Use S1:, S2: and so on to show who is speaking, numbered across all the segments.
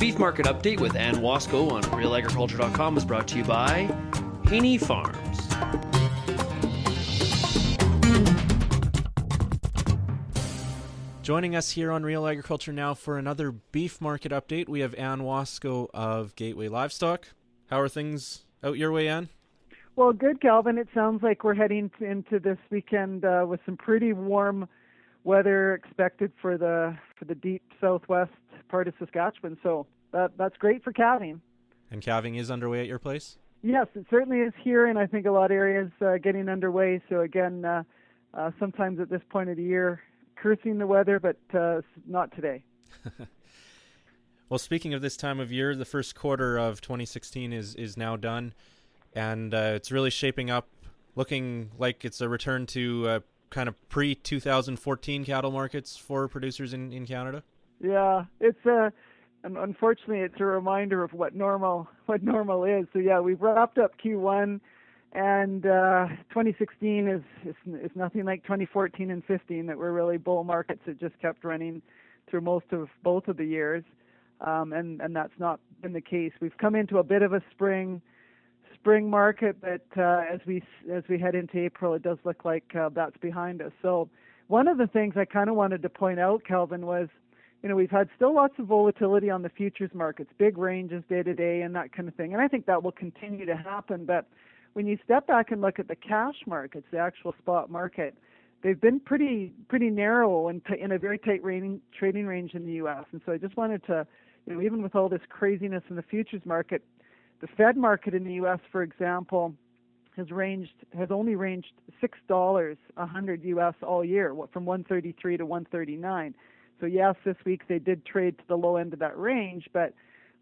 S1: Beef Market Update with Anne Wasko on RealAgriculture.com is brought to you by Haney Farms.
S2: Joining us here on Real Agriculture now for another beef market update, we have Anne Wasko of Gateway Livestock. How are things out your way, Anne?
S3: Well, good, Calvin. It sounds like we're heading into this weekend uh, with some pretty warm weather expected for the for the deep southwest part of Saskatchewan. So that that's great for calving.
S2: And calving is underway at your place.
S3: Yes, it certainly is here, and I think a lot of areas uh, getting underway. So again, uh, uh, sometimes at this point of the year, cursing the weather, but uh, not today.
S2: well, speaking of this time of year, the first quarter of 2016 is is now done, and uh, it's really shaping up, looking like it's a return to uh, kind of pre 2014 cattle markets for producers in in Canada.
S3: Yeah, it's a. Uh, unfortunately, it's a reminder of what normal what normal is. So yeah, we've wrapped up Q1 and uh, 2016 is, is is nothing like 2014 and 15 that were really bull markets that just kept running through most of both of the years, um, and and that's not been the case. We've come into a bit of a spring spring market, but uh, as we as we head into April, it does look like uh, that's behind us. So one of the things I kind of wanted to point out, Kelvin, was you know we've had still lots of volatility on the futures markets, big ranges day to day, and that kind of thing, and I think that will continue to happen, but when you step back and look at the cash markets, the actual spot market, they've been pretty pretty narrow and t- in a very tight rating, trading range in the U.S. And so I just wanted to, you know, even with all this craziness in the futures market, the Fed market in the U.S., for example, has ranged has only ranged six dollars a hundred U.S. all year, from 133 to 139. So yes, this week they did trade to the low end of that range, but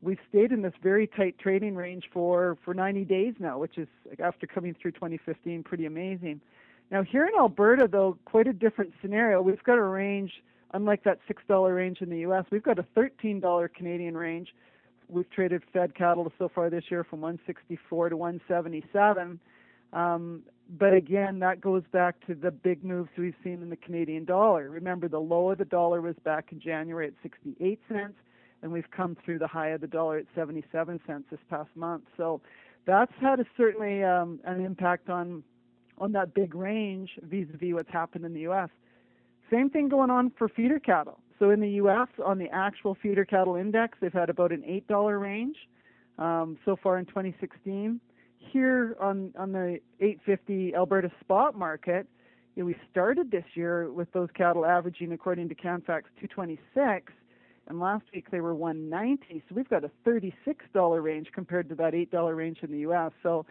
S3: we've stayed in this very tight trading range for for 90 days now, which is after coming through 2015 pretty amazing. Now here in Alberta though, quite a different scenario. We've got a range unlike that $6 range in the US. We've got a $13 Canadian range. We've traded fed cattle so far this year from 164 to 177. Um, but again, that goes back to the big moves we've seen in the Canadian dollar. Remember, the low of the dollar was back in January at 68 cents and we've come through the high of the dollar at 77 cents this past month. So that's had a, certainly um, an impact on on that big range vis-a-vis what's happened in the U.S. Same thing going on for feeder cattle. So in the U.S., on the actual feeder cattle index, they've had about an eight dollar range um, so far in 2016. Here on on the 850 Alberta spot market, you know, we started this year with those cattle averaging, according to Canfax, 226 and last week they were 190 so we've got a $36 range compared to that $8 range in the US so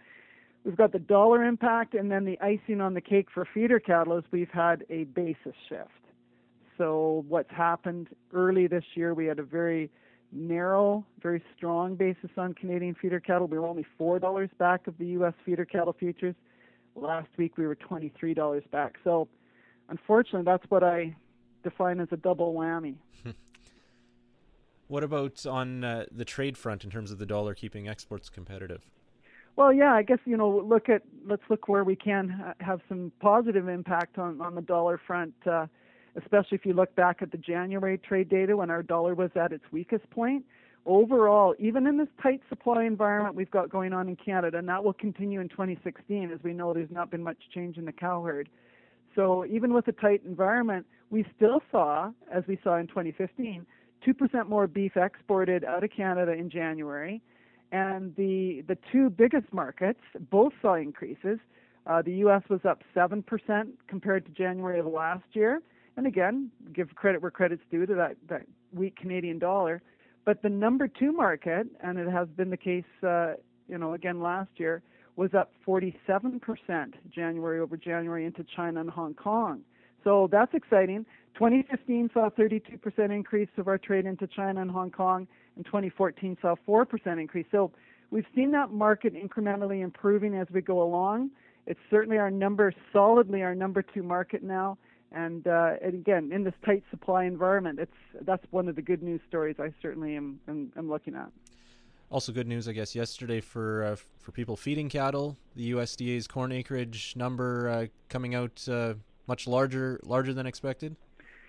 S3: we've got the dollar impact and then the icing on the cake for feeder cattle is we've had a basis shift. So what's happened early this year we had a very narrow very strong basis on Canadian feeder cattle. We were only $4 back of the US feeder cattle futures. Last week we were $23 back. So unfortunately that's what I define as a double whammy.
S2: What about on uh, the trade front in terms of the dollar keeping exports competitive?
S3: Well, yeah, I guess you know, look at let's look where we can have some positive impact on on the dollar front, uh, especially if you look back at the January trade data when our dollar was at its weakest point. Overall, even in this tight supply environment we've got going on in Canada, and that will continue in 2016, as we know there's not been much change in the cow herd. So even with a tight environment, we still saw, as we saw in 2015, 2% more beef exported out of Canada in January. And the, the two biggest markets both saw increases. Uh, the U.S. was up 7% compared to January of last year. And again, give credit where credit's due to that, that weak Canadian dollar. But the number two market, and it has been the case, uh, you know, again last year, was up 47% January over January into China and Hong Kong. So that's exciting. 2015 saw a 32% increase of our trade into China and Hong Kong, and 2014 saw a 4% increase. So we've seen that market incrementally improving as we go along. It's certainly our number, solidly our number two market now. And, uh, and again, in this tight supply environment, it's that's one of the good news stories I certainly am, am, am looking at.
S2: Also, good news, I guess, yesterday for uh, for people feeding cattle, the USDA's corn acreage number uh, coming out uh, much larger larger than expected.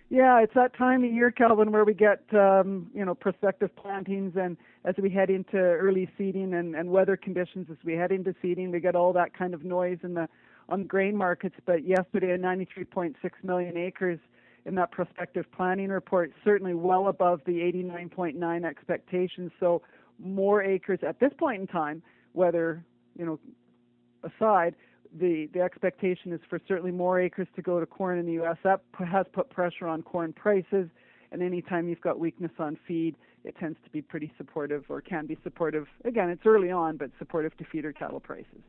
S3: Yeah, it's that time of year, Calvin, where we get um, you know prospective plantings, and as we head into early seeding and, and weather conditions, as we head into seeding, we get all that kind of noise in the on the grain markets. But yesterday, 93.6 million acres in that prospective planting report, certainly well above the 89.9 expectations. So more acres at this point in time, whether you know aside, the the expectation is for certainly more acres to go to corn in the U.S. That has put pressure on corn prices, and anytime you've got weakness on feed, it tends to be pretty supportive or can be supportive. Again, it's early on, but supportive to feeder cattle prices.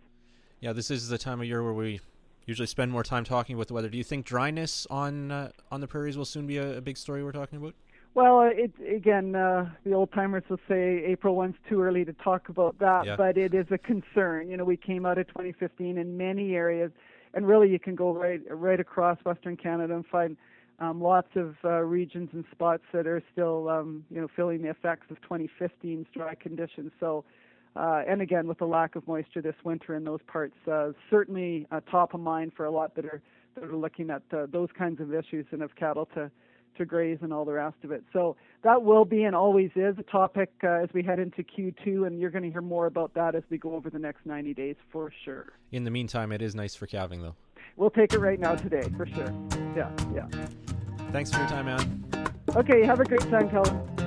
S2: Yeah, this is the time of year where we usually spend more time talking about the weather. Do you think dryness on uh, on the prairies will soon be a, a big story we're talking about?
S3: Well, it again, uh, the old timers will say April one's too early to talk about that,
S2: Yeah.
S3: but it is a concern. You know, we came out of 2015 in many areas, and really you can go right right across Western Canada and find um, lots of uh, regions and spots that are still, um, you know, feeling the effects of 2015's dry conditions. So, uh, and again, with the lack of moisture this winter in those parts, uh, certainly uh, top of mind for a lot that are that are looking at uh, those kinds of issues and of cattle to to graze and all the rest of it. So that will be and always is a topic uh, as we head into Q2, and you're going to hear more about that as we go over the next 90 days for sure.
S2: In the meantime, it is nice for calving, though.
S3: We'll take it right now today for sure. Yeah, yeah.
S2: Thanks for your time, man.
S3: Okay, have a great time, Kelly.